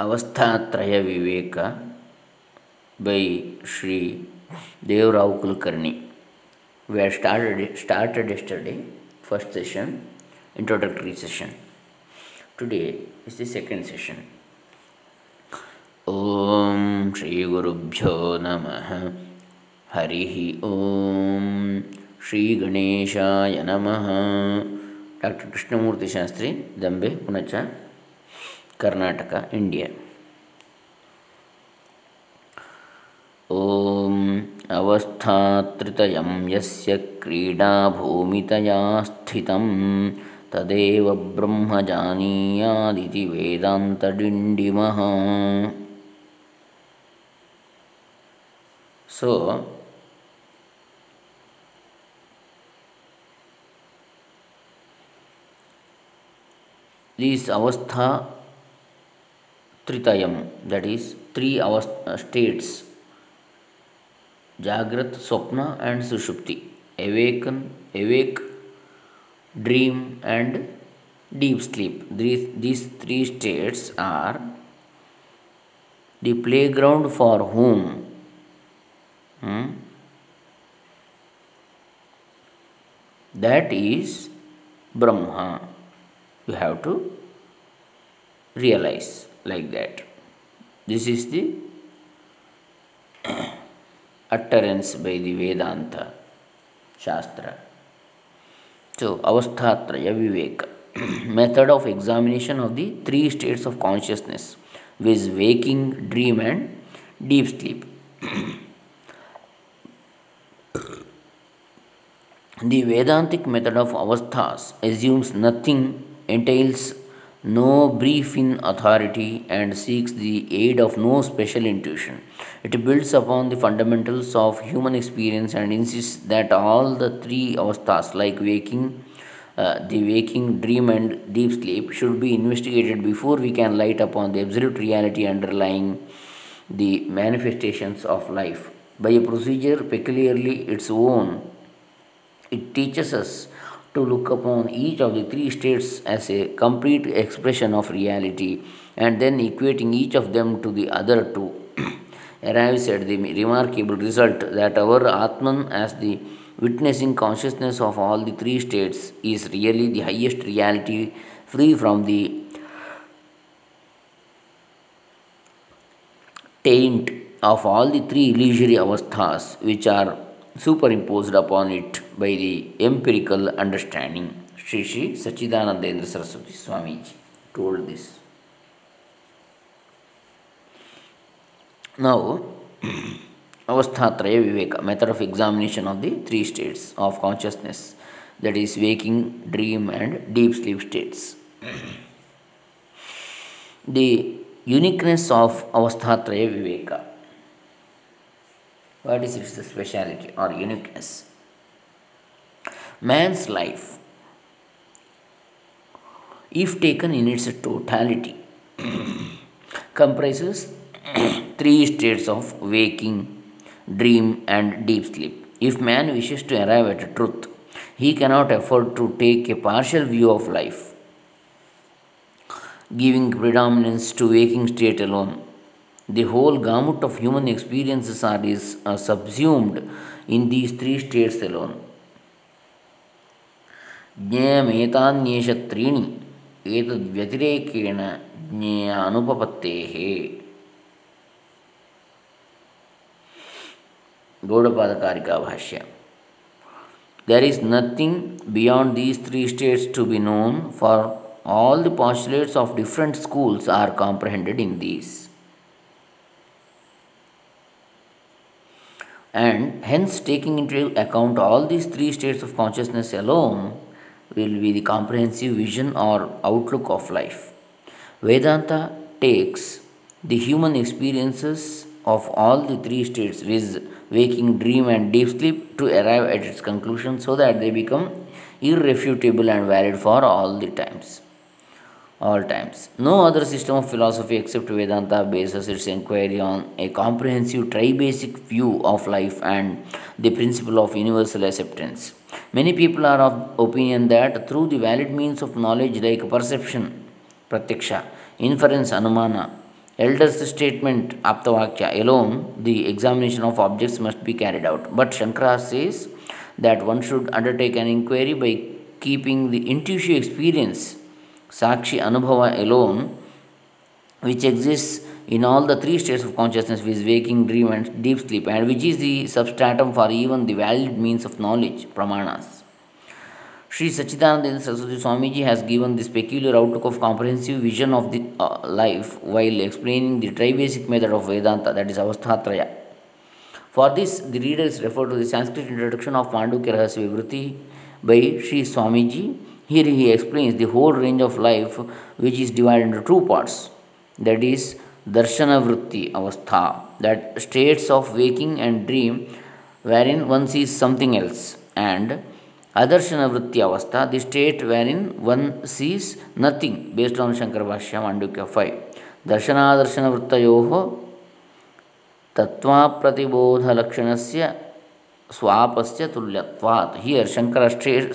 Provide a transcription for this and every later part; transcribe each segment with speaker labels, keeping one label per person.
Speaker 1: Avasthatraya Viveka by Shri Devarao Kulkarni we had started started yesterday first session introductory session today is the second session ಓಂ ಶ್ರೀ ಗುರುಭ್ಯೋ ನಮಃ ಹರಿ ಓಂ ಶ್ರೀ ಗಣೇಶಾಯ ನಮಃ doctor Krishnamurthy Shastri Dambe Punacha Karnataka India ಓಂ ಅವಸ್ಥಾತ್ರಿತಯಂ ಯಸ್ಯ ಕ್ರೀಡಾ ಭೂಮಿತಯಾ ಸ್ಥಿತಂ ತದೇವ ಬ್ರಹ್ಮ ಜಾನೀಯಾದಿತಿ ವೇದಾಂತ ಡಿಂಡಿಮಃ. ಸೊ these ಅವಸ್ಥಾ tritayam that is three avastha states Jagrat, Swapna, and Sushupti. Awaken, awake, dream, and deep sleep. These three states are the playground for whom? Hmm? That is Brahma. You have to realize like that. This is the utterance by the Vedanta Shastra. So, Avasthatraya Viveka method of examination of the three states of consciousness viz. waking, dream, and deep sleep. the Vedantic method of avasthas assumes nothing, entails no brief in authority, and seeks the aid of no special intuition. It builds upon the fundamentals of human experience and insists that all the three avasthas, like waking, uh, the waking, dream, and deep sleep, should be investigated before we can light upon the absolute reality underlying the manifestations of life. By a procedure peculiarly its own, it teaches us to look upon each of the three states as a complete expression of reality and then equating each of them to the other two. Arrives at the remarkable result that our Atman, as the witnessing consciousness of all the three states, is really the highest reality, free from the taint of all the three illusory avasthas which are superimposed upon it by the empirical understanding. Sri Sri Sachidanandendra Saraswati Swamiji told this. Now, Avasthatraya Viveka, method of examination of the three states of consciousness that is, waking, dream, and deep sleep states. the uniqueness of Avasthatraya Viveka. What is its speciality or uniqueness? Man's life, if taken in its totality, comprises three states of waking, dream, and deep sleep. If man wishes to arrive at truth, he cannot afford to take a partial view of life, giving predominance to waking state alone the whole gamut of human experiences are, subsumed in these three states alone. ಜ್ಞೇಯಮೇತಾನ್ಯೇಷ ತ್ರೀಣಿ ಏತದ್ವ್ಯತಿರೇಕೇಣ ಜ್ಞೇಯ ಅನುಪಪತ್ತೇ ಗೌಡಪಾದಕಾರಿಕಾ ಭಾಷ್ಯ There is nothing beyond these three states to be known, for all the postulates of different schools are comprehended in these. And hence, taking into account all these three states of consciousness alone will be the comprehensive vision or outlook of life. Vedanta takes the human experiences of all the three states, viz., waking, dream, and deep sleep, to arrive at its conclusion so that they become irrefutable and valid for all the times. All times. No other system of philosophy except Vedanta bases its inquiry on a comprehensive tribasic view of life and the principle of universal acceptance. Many people are of opinion that through the valid means of knowledge like perception, pratyaksha, inference, anumana, Elder's statement, Aptavakya, alone the examination of objects must be carried out. But Shankara says that one should undertake an inquiry by keeping the intuitive experience, Sakshi Anubhava alone, which exists in all the three states of consciousness, which is waking, dream, and deep sleep, and which is the substratum for even the valid means of knowledge, pramanas. Sri Sachidananda Saraswati Swamiji has given this peculiar outlook of comprehensive vision of the uh, life while explaining the tri-basic method of Vedanta, that is Avasthatraya. For this, the reader is referred to the Sanskrit introduction of Mandukya Rahasya Vivruti by Sri Swamiji. Here he explains the whole range of life which is divided into two parts, that is Darshana Vritti Avastha, that states of waking and dream wherein one sees something else, and Adarshana Vritti Avastha, the state wherein one sees nothing based on Shankara Bhashya Mandukya 5. दर्शनादर्शन वृत्तयोः तत्त्वाप्रतिबोधलक्षणस्य स्वापस्य तुल्यत्वात् here shankara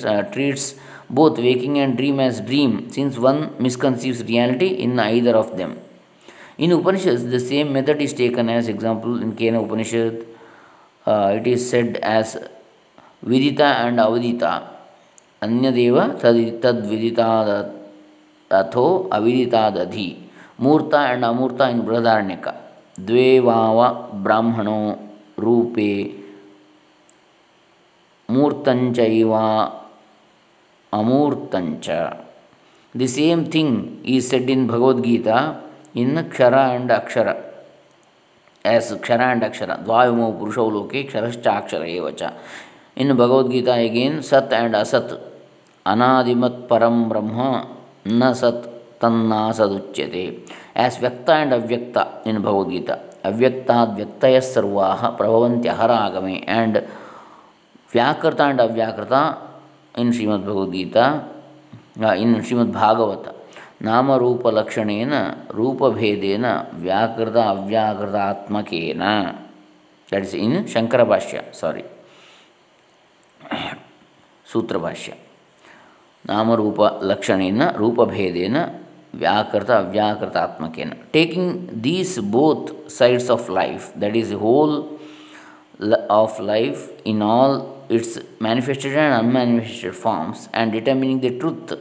Speaker 1: uh, treats both waking and dream as dream, since one misconceives reality in either of them. In Upanishads, the same method is taken as example in Kena Upanishad. Uh, it is said as Vidita and Avidita. Anyadeva tad vidita atho avidita dadhi. Murta and Amurta in Brihadaranyaka. Dve vava brahmano rupe मूर्तंचैवा ಅಮೂರ್ತಂಚ. The same thing he said in Bhagavad Gita in ಕ್ಷರ and ಅಕ್ಷರ. As ಕ್ಷರ and ಅಕ್ಷರ ದ್ವಾವಿಮೋ ಪುರುಷೌ ಲೋಕೆ ಕ್ಷರಶ್ಚ ಅಕ್ಷರ ಏವಚ ಇನ್ನು Bhagavad Gita again ಸತ್ ಆ್ಯಂಡ್ ಅಸತ್. ಅನಾದಿಮತ್ ಪರಂ ಬ್ರಹ್ಮ, ನ ಸತ್ ತನ್ನಾಸದುಚ್ಯತೆ. As vyakta and avyakta in Bhagavad Gita ಅವ್ಯಕ್ತಾದ್ವ್ಯಕ್ತಯ ಸರ್ವಾ ಪ್ರಭವಂತ್ಯಹರಾಗಮೆ and vyakrita and avyakrita Prabhavantya Agame and Vyakarta and Avyakarta in Srimad Bhagavad Gita, uh, in Srimad Bhagavata. ನಾಮರೂಪಲಕ್ಷಣೇನ ರೂಪಭೇದೇನ ವ್ಯಾಕೃತ ಅವ್ಯಾಕೃತಾತ್ಮಕೇನ that is in Shankara Bhashya sorry Sutrabhashya ನಾಮರೂಪ ಲಕ್ಷಣೇನ ರೂಪಭೇದೇನ ವ್ಯಾಕೃತ ಅವ್ಯಾಕೃತಾತ್ಮಕೇನ taking these both sides of life that is the whole of life in all its manifested and unmanifested forms and determining the truth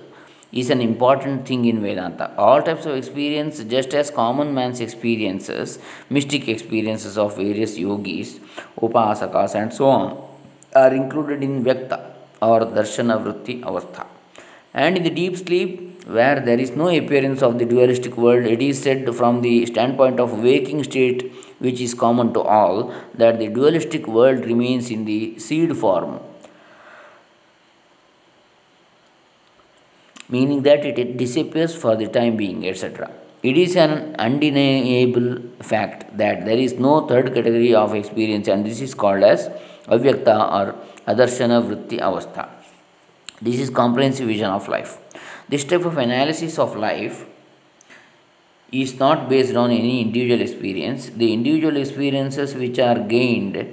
Speaker 1: is an important thing in Vedanta. All types of experience, just as common man's experiences, mystic experiences of various yogis, upasakas, and so on, are included in Vyakta or Darshana Vritti Avastha. And in the deep sleep, where there is no appearance of the dualistic world, it is said from the standpoint of waking state, which is common to all, that the dualistic world remains in the seed form, meaning that it disappears for the time being, etc. It is an undeniable fact that there is no third category of experience, and this is called as avyakta or adarshana vritti avastha. This is comprehensive vision of life. This type of analysis of life is not based on any individual experience. The individual experiences which are gained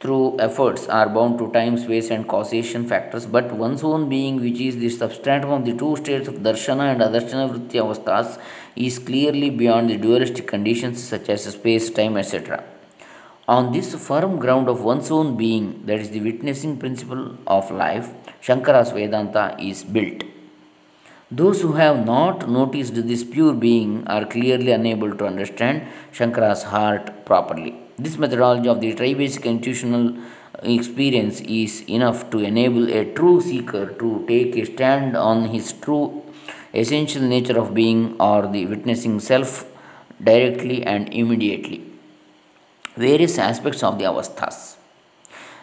Speaker 1: through efforts are bound to time, space, and causation factors, but one's own being, which is the substratum of the two states of darshana and adarshana vritti avasthas, is clearly beyond the dualistic conditions such as space, time, etc. On this firm ground of one's own being, that is the witnessing principle of life, Shankara's Vedanta is built. Those who have not noticed this pure being are clearly unable to understand Shankara's heart properly. This methodology of the tribasic intuitional experience is enough to enable a true seeker to take a stand on his true essential nature of being or the witnessing self directly and immediately various aspects of the avasthas.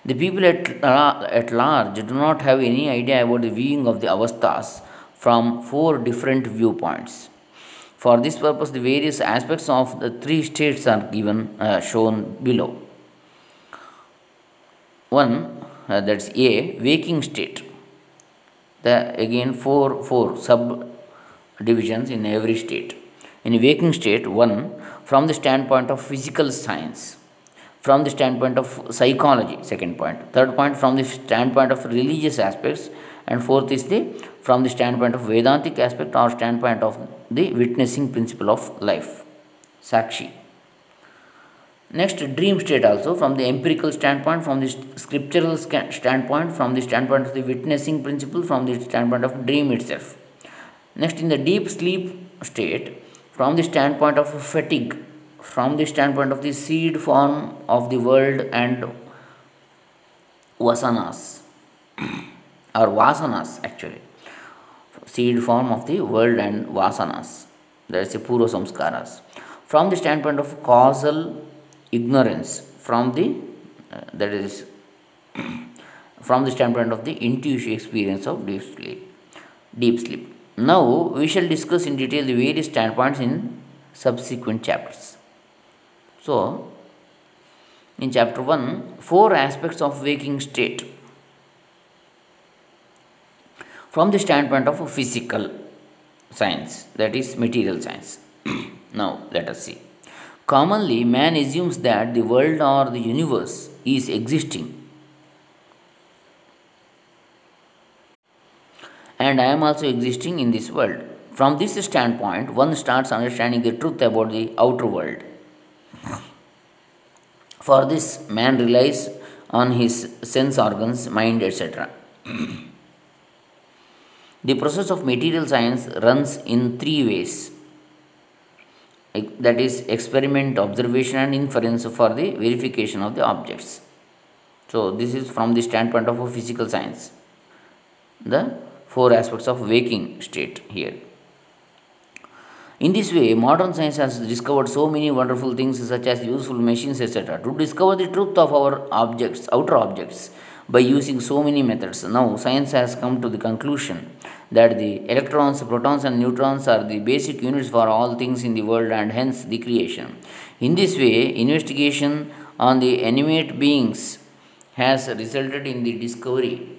Speaker 1: The people at, uh, at large do not have any idea about the viewing of the avasthas from four different viewpoints. For this purpose, the various aspects of the three states are given uh, shown below. One, uh, that's A, waking state. The again four four sub divisions in every state. In waking state, one from the standpoint of physical science from the standpoint of psychology second point. point third point from the standpoint of religious aspects and fourth is the from the standpoint of vedantic aspect or standpoint of the witnessing principle of life Sakshi. Next, dream state also from the empirical standpoint, from the scriptural standpoint, from the standpoint of the witnessing principle, from the standpoint of dream itself. Next, in the deep sleep state, from the standpoint of fatigue, from the standpoint of the seed form of the world and vasanas, or vasanas actually, seed form of the world and vasanas, that is the purva samskaras. From the standpoint of causal ignorance from the uh, that is from the standpoint of the intuitive experience of deep sleep deep sleep. Now we shall discuss in detail the various standpoints in subsequent chapters. So in chapter 1 four aspects of waking state from the standpoint of physical science that is material science now let us see Commonly, man assumes that the world or the universe is existing. And I am also existing in this world. From this standpoint, one starts understanding the truth about the outer world. For this, man relies on his sense organs, mind, etc. the process of material science runs in three ways that is experiment, observation, and inference for the verification of the objects. So, this is from the standpoint of a physical science. The four aspects of waking state here. In this way, modern science has discovered so many wonderful things such as useful machines, etc. To discover the truth of our objects, outer objects, by using so many methods. Now, science has come to the conclusion that the electrons, protons, and neutrons are the basic units for all things in the world and hence the creation. In this way, investigation on the animate beings has resulted in the discovery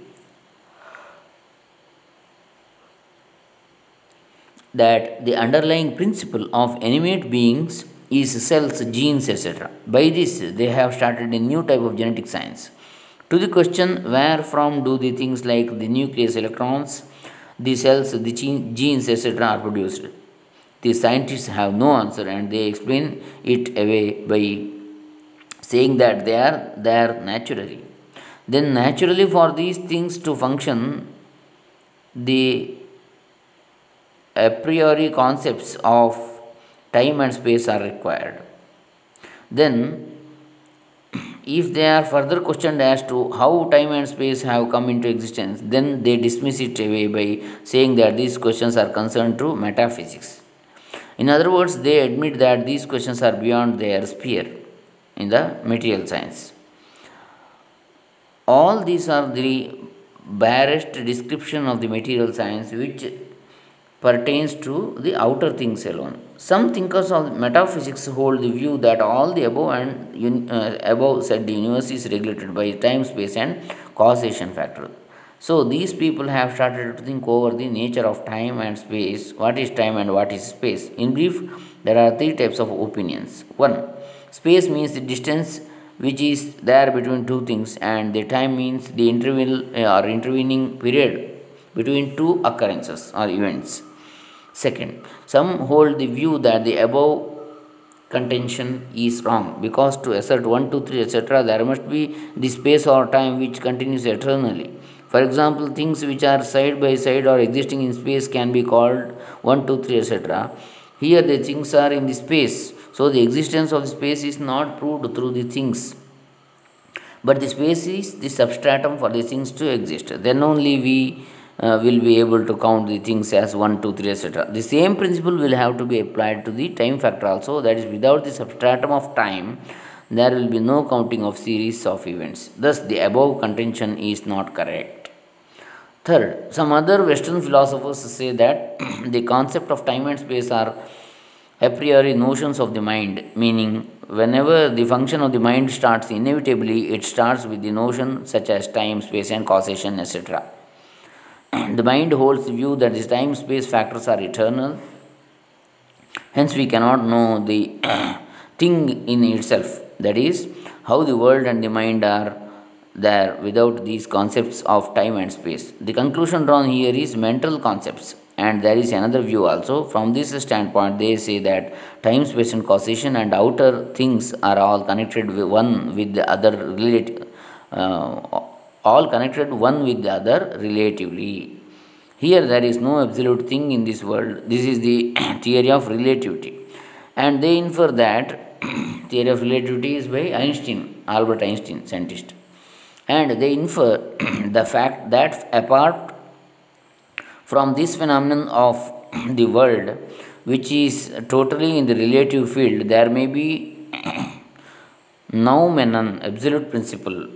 Speaker 1: that the underlying principle of animate beings is cells, genes, etc. By this, they have started a new type of genetic science. To the question where from do the things like the nucleus, electrons, the cells, the genes, etc., are produced. The scientists have no answer and they explain it away by saying that they are there naturally. Then, naturally, for these things to function, the a priori concepts of time and space are required. Then, if they are further questioned as to how time and space have come into existence, then they dismiss it away by saying that these questions are concerned to metaphysics. In other words, they admit that these questions are beyond their sphere in the material science. All these are the barest description of the material science which pertains to the outer things alone. Some thinkers of metaphysics hold the view that all the above and uh, above said the universe is regulated by time, space, and causation factor. So these people have started to think over the nature of time and space. What is time and what is space? In brief, there are three types of opinions. One, space means the distance which is there between two things, and the time means the interval uh, or intervening period between two occurrences or events. Second, some hold the view that the above contention is wrong because to assert 1, 2, 3, etc., there must be the space or time which continues eternally. For example, things which are side by side or existing in space can be called 1, 2, 3, etc. Here the things are in the space, so the existence of the space is not proved through the things. But the space is the substratum for the things to exist. Then only we uh, will be able to count the things as 1, 2, 3, etc. The same principle will have to be applied to the time factor also. That is, without the substratum of time, there will be no counting of series of events. Thus, the above contention is not correct. Third, some other Western philosophers say that the concept of time and space are a priori notions of the mind, meaning whenever the function of the mind starts inevitably, it starts with the notion such as time, space, and causation, etc. the mind holds the view that the time space factors are eternal. Hence, we cannot know the thing in itself, that is, how the world and the mind are there without these concepts of time and space. The conclusion drawn here is mental concepts And there is another view also. From this standpoint, they say that time, space, and causation and outer things are all connected with one with the other relate, uh, all connected one with the other relatively. Here there is no absolute thing in this world. This is the theory of relativity. And they infer that theory of relativity is by Einstein, Albert Einstein, scientist. And they infer the fact that apart from this phenomenon of the world, which is totally in the relative field, there may be noumenon, absolute principle,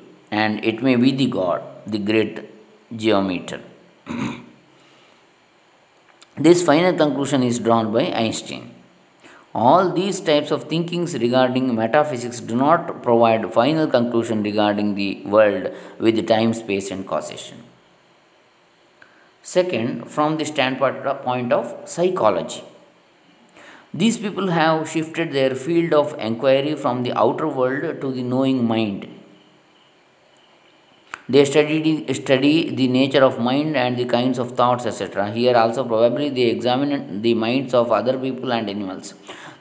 Speaker 1: and it may be the God, the great geometer. This final conclusion is drawn by Einstein. All these types of thinkings regarding metaphysics do not provide final conclusion regarding the world with time, space, and causation. Second, from the standpoint of psychology, these people have shifted their field of inquiry from the outer world to the knowing mind they study, study the nature of mind and the kinds of thoughts, etc. Here also, probably they examine the minds of other people and animals.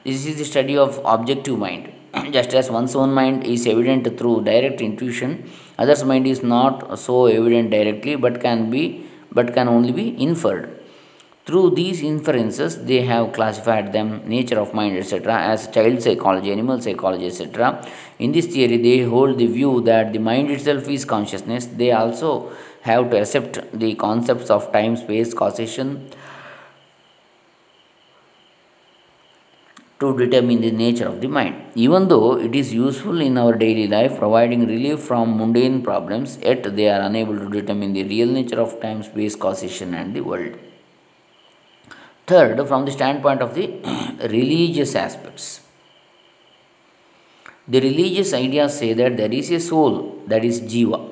Speaker 1: This is the study of objective mind. Just as one's own mind is evident through direct intuition, others' mind is not so evident directly, but can be, but can only be inferred. Through these inferences, they have classified them nature of mind, etc., as child psychology, animal psychology, etc. In this theory, they hold the view that the mind itself is consciousness. They also have to accept the concepts of time, space, causation to determine the nature of the mind. Even though it is useful in our daily life, providing relief from mundane problems, yet they are unable to determine the real nature of time, space, causation, and the world. Third, from the standpoint of the religious aspects, the religious ideas say that there is a soul, that is Jiva.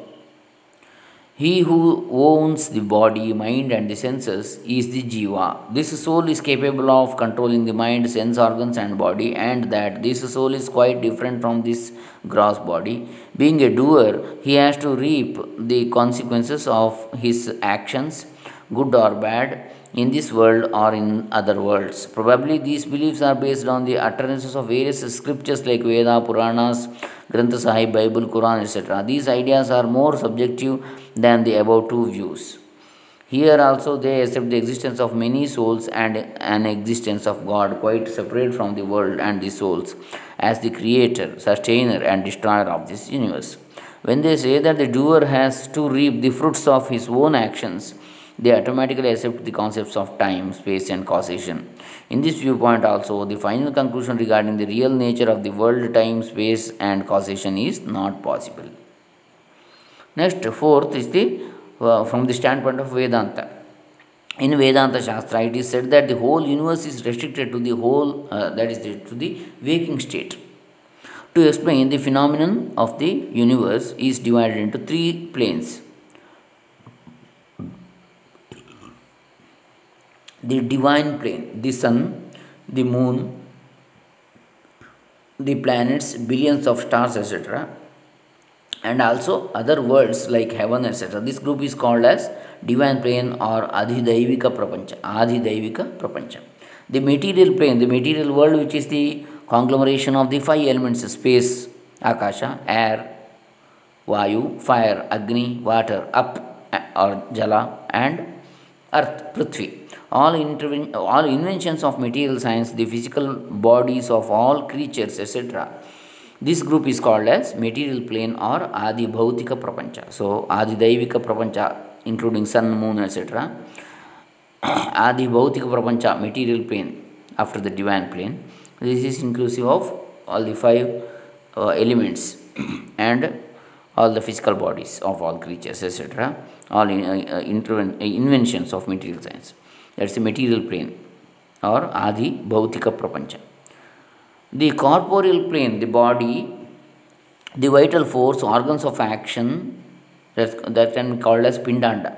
Speaker 1: He who owns the body, mind, and the senses is the Jiva. This soul is capable of controlling the mind, sense organs, and body, and that this soul is quite different from this gross body. Being a doer, he has to reap the consequences of his actions, good or bad in this world or in other worlds. Probably these beliefs are based on the utterances of various scriptures like Veda, Puranas, Granth Sahib, Bible, Quran, etc. These ideas are more subjective than the above two views. Here also they accept the existence of many souls and an existence of God quite separate from the world and the souls as the creator, sustainer, and destroyer of this universe. When they say that the doer has to reap the fruits of his own actions, they automatically accept the concepts of time, space, and causation. In this viewpoint, also, the final conclusion regarding the real nature of the world, time, space, and causation is not possible. Next, fourth is the uh, from the standpoint of Vedanta. In Vedanta Shastra, it is said that the whole universe is restricted to the whole, uh, that is, the, to the waking state. To explain the phenomenon of the universe is divided into three planes the divine plane, the sun, the moon, the planets, billions of stars, etc., and also other worlds like heaven, etc. This group is called as divine plane or Adhidaivika Prapancha. Adhidaivika Prapancha. The material plane, the material world, which is the conglomeration of the five elements space, Akasha, air, Vayu, fire, Agni, water, up or Jala, and earth, Prithvi all, interven- all inventions of material science, the physical bodies of all creatures, etc. This group is called as material plane or Adi Bhautika Prapancha. So, Adi Daivika Prapancha, including sun, moon, etc. Adi Bhautika Prapancha, material plane after the divine plane. This is inclusive of all the five uh, elements and all the physical bodies of all creatures, etc. All in, uh, interven- inventions of material science. That's the material plane or Adi Bhautika Prapancha. The corporeal plane, the body, the vital force, organs of action, that can be called as Pindanda.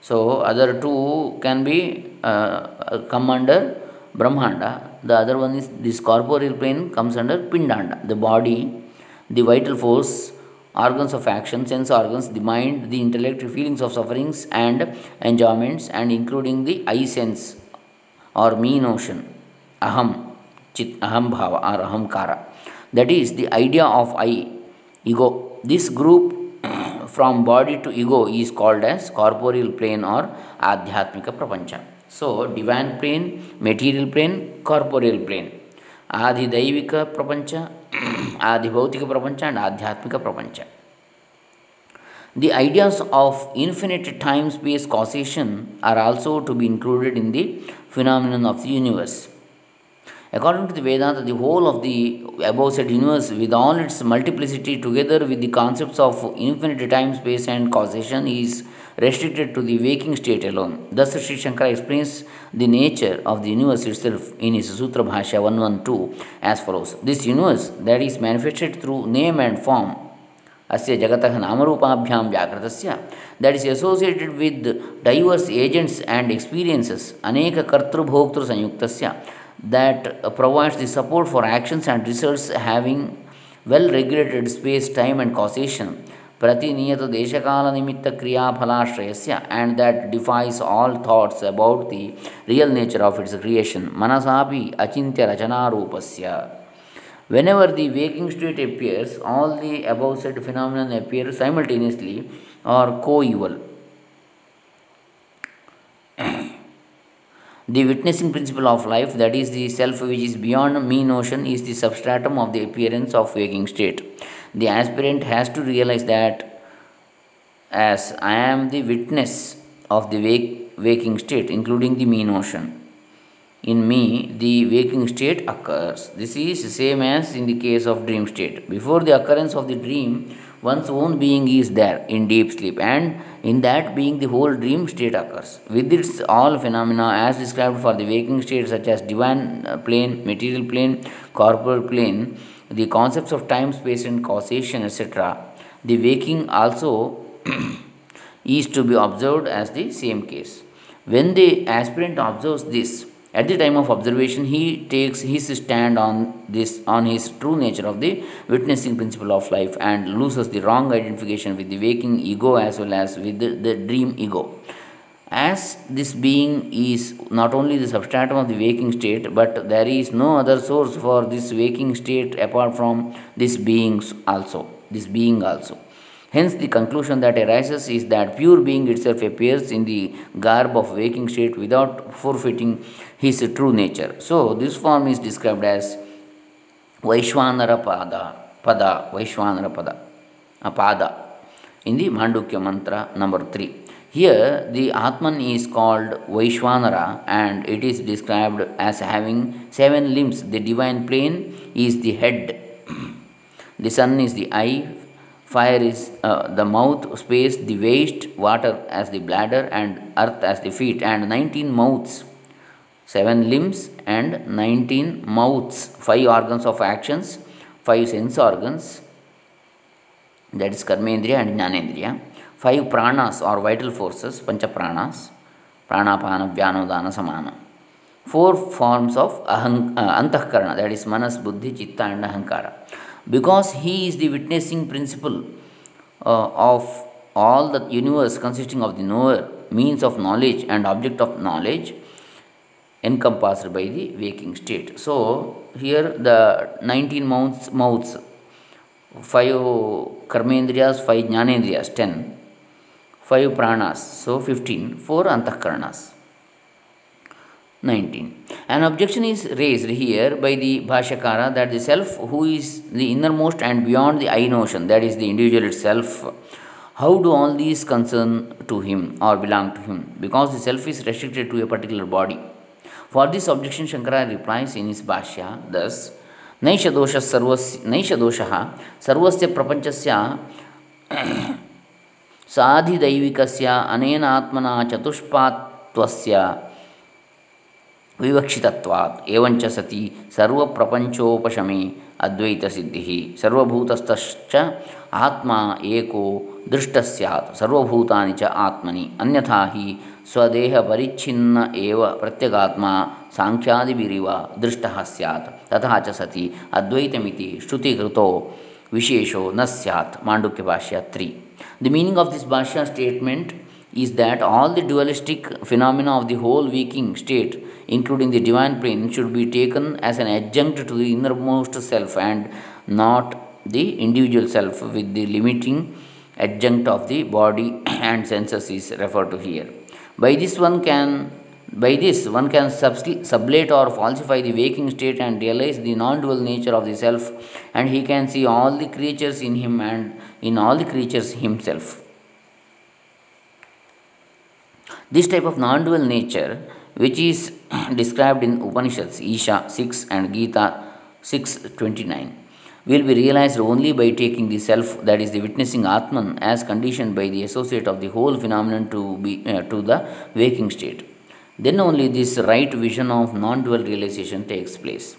Speaker 1: So, other two can be uh, come under Brahmanda. The other one is this corporeal plane comes under Pindanda. The body, the vital force, organs of action, sense organs, the mind, the intellect, feelings of sufferings and enjoyments, and including the I sense or me notion, aham, chit, aham bhava or ahamkara. That is the idea of I, ego. This group from body to ego is called as corporeal plane or adhyatmika prapancha. So, divine plane, material plane, corporeal plane. ಆಧಿದೈವಿಕ ಪ್ರಪಂಚ the ideas of infinite time-space causation are also to be included in the phenomenon of the universe. According to the Vedanta, the whole of the above said universe, with all its multiplicity, together with the concepts of infinite time, space, and causation, is restricted to the waking state alone. Thus, Sri Shankara explains the nature of the universe itself in his Sutra Bhashya 112 as follows This universe that is manifested through name and form, Asya Jagatah Namarupabhyam Vyakratasya, that is associated with diverse agents and experiences, Aneka Kartru Bhoktru Sanyuktasya, that provides the support for actions and results having well regulated space, time, and causation. प्रतिनियत देशकाल निमित्त क्रियाफलाश्रयस्य and that defies all thoughts about the real nature of its creation मनसापि अचिंत्य रचनारूपस्य whenever the waking state appears all the above said phenomenon appear simultaneously or coeval the witnessing principle of life that is the self which is beyond me notion is the substratum of the appearance of waking state the aspirant has to realize that as I am the witness of the wake, waking state, including the me notion. In me, the waking state occurs. This is same as in the case of dream state. Before the occurrence of the dream, one's own being is there in deep sleep, and in that being, the whole dream state occurs. With its all phenomena as described for the waking state, such as divine uh, plane, material plane, corporal plane, the concepts of time, space, and causation, etc., the waking also is to be observed as the same case. When the aspirant observes this, at the time of observation, he takes his stand on this on his true nature of the witnessing principle of life and loses the wrong identification with the waking ego as well as with the, dream ego as this being is not only the substratum of the waking state, but there is no other source for this waking state apart from this beings also, this being also. Hence, the conclusion that arises is that pure being itself appears in the garb of waking state without forfeiting his true nature. So, this form is described as Vaishwanara Pada, Pada, Vaishwanara Pada, Pada in the Mandukya mantra number 3. Here, the Atman is called Vaishvanara and it is described as having seven limbs. The divine plane is the head, the sun is the eye, fire is uh, the mouth, space, the waist, water as the bladder, and earth as the feet, and 19 mouths. Seven limbs and 19 mouths, five organs of actions, five sense organs, that is Karmendriya and Jnanendriya samana. Four forms of ahang, uh, antahkarana, that is manas, buddhi, chitta, and ahankara. Because he is the witnessing principle uh, of all the universe consisting of the knower, means of knowledge, and object of knowledge encompassed by the waking state. So, here the 19 mouths, mouths 5 karmendriyas, 5 jnanendriyas, 10 5 pranas, so 15, 4 antahkaranas. 19. An objection is raised here by the Bhashyakara that the self, who is the innermost and beyond the I notion, that is the individual itself, how do all these concern to him or belong to him? Because the self is restricted to a particular body. For this objection, Shankara replies in his Bhashya thus नैष दोष सर्वस्य नैष दोषः सर्वस्य प्रपञ्चस्य साधिदैविकस्य अनेन आत्मना चतुष्पात्वस्य विवक्षितत्वात्। एवञ्च सति सर्वप्रपञ्चोपशमे अद्वैतसिद्धिः। सर्वभूतस्थश्च आत्मा एको दृष्टः स्यात् सर्वभूतानि च आत्मनि। अन्यथा हि स्वदेहपरिच्छिन्न एव प्रत्यगात्मा साङ्ख्यादिभिरिव दृष्टः स्यात्। तथा च सति अद्वैतमिति श्रुतिकृतो syat. Mandukya Bhashya 3. The meaning of this Bhashya statement is that all the dualistic phenomena of the whole waking state, including the divine plane, should be taken as an adjunct to the innermost self and not the individual self, with the limiting adjunct of the body and senses is referred to here. By this one can by this one can sublate or falsify the waking state and realize the non-dual nature of the self and he can see all the creatures in him and in all the creatures himself. This type of non dual nature, which is described in Upanishads Isha 6 and Gita 6.29, will be realized only by taking the self, that is, the witnessing Atman, as conditioned by the associate of the whole phenomenon to, be, uh, to the waking state. Then only this right vision of non dual realization takes place.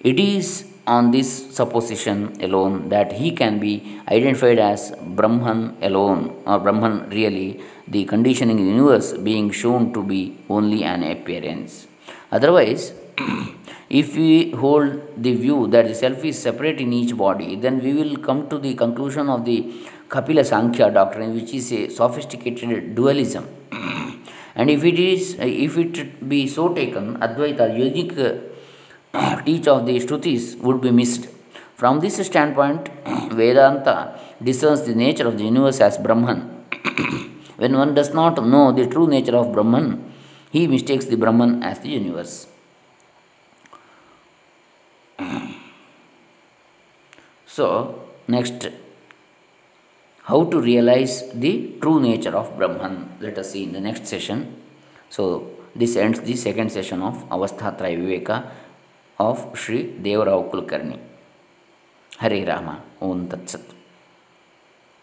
Speaker 1: It is on this supposition alone that he can be identified as Brahman alone, or Brahman really the conditioning universe being shown to be only an appearance. Otherwise, if we hold the view that the self is separate in each body, then we will come to the conclusion of the Kapila Sankhya doctrine, which is a sophisticated dualism. and if it is, if it be so taken, Advaita, uh, teach of the Shrutis would be missed. From this standpoint, Vedanta discerns the nature of the universe as Brahman when one does not know the true nature of Brahman, he mistakes the Brahman as the universe. So, next, how to realize the true nature of Brahman? Let us see in the next session. So, this ends the second session of Avasthatraya Viveka of Sri Devarao Kulkarni. Hare Rama. Om Tat Sat.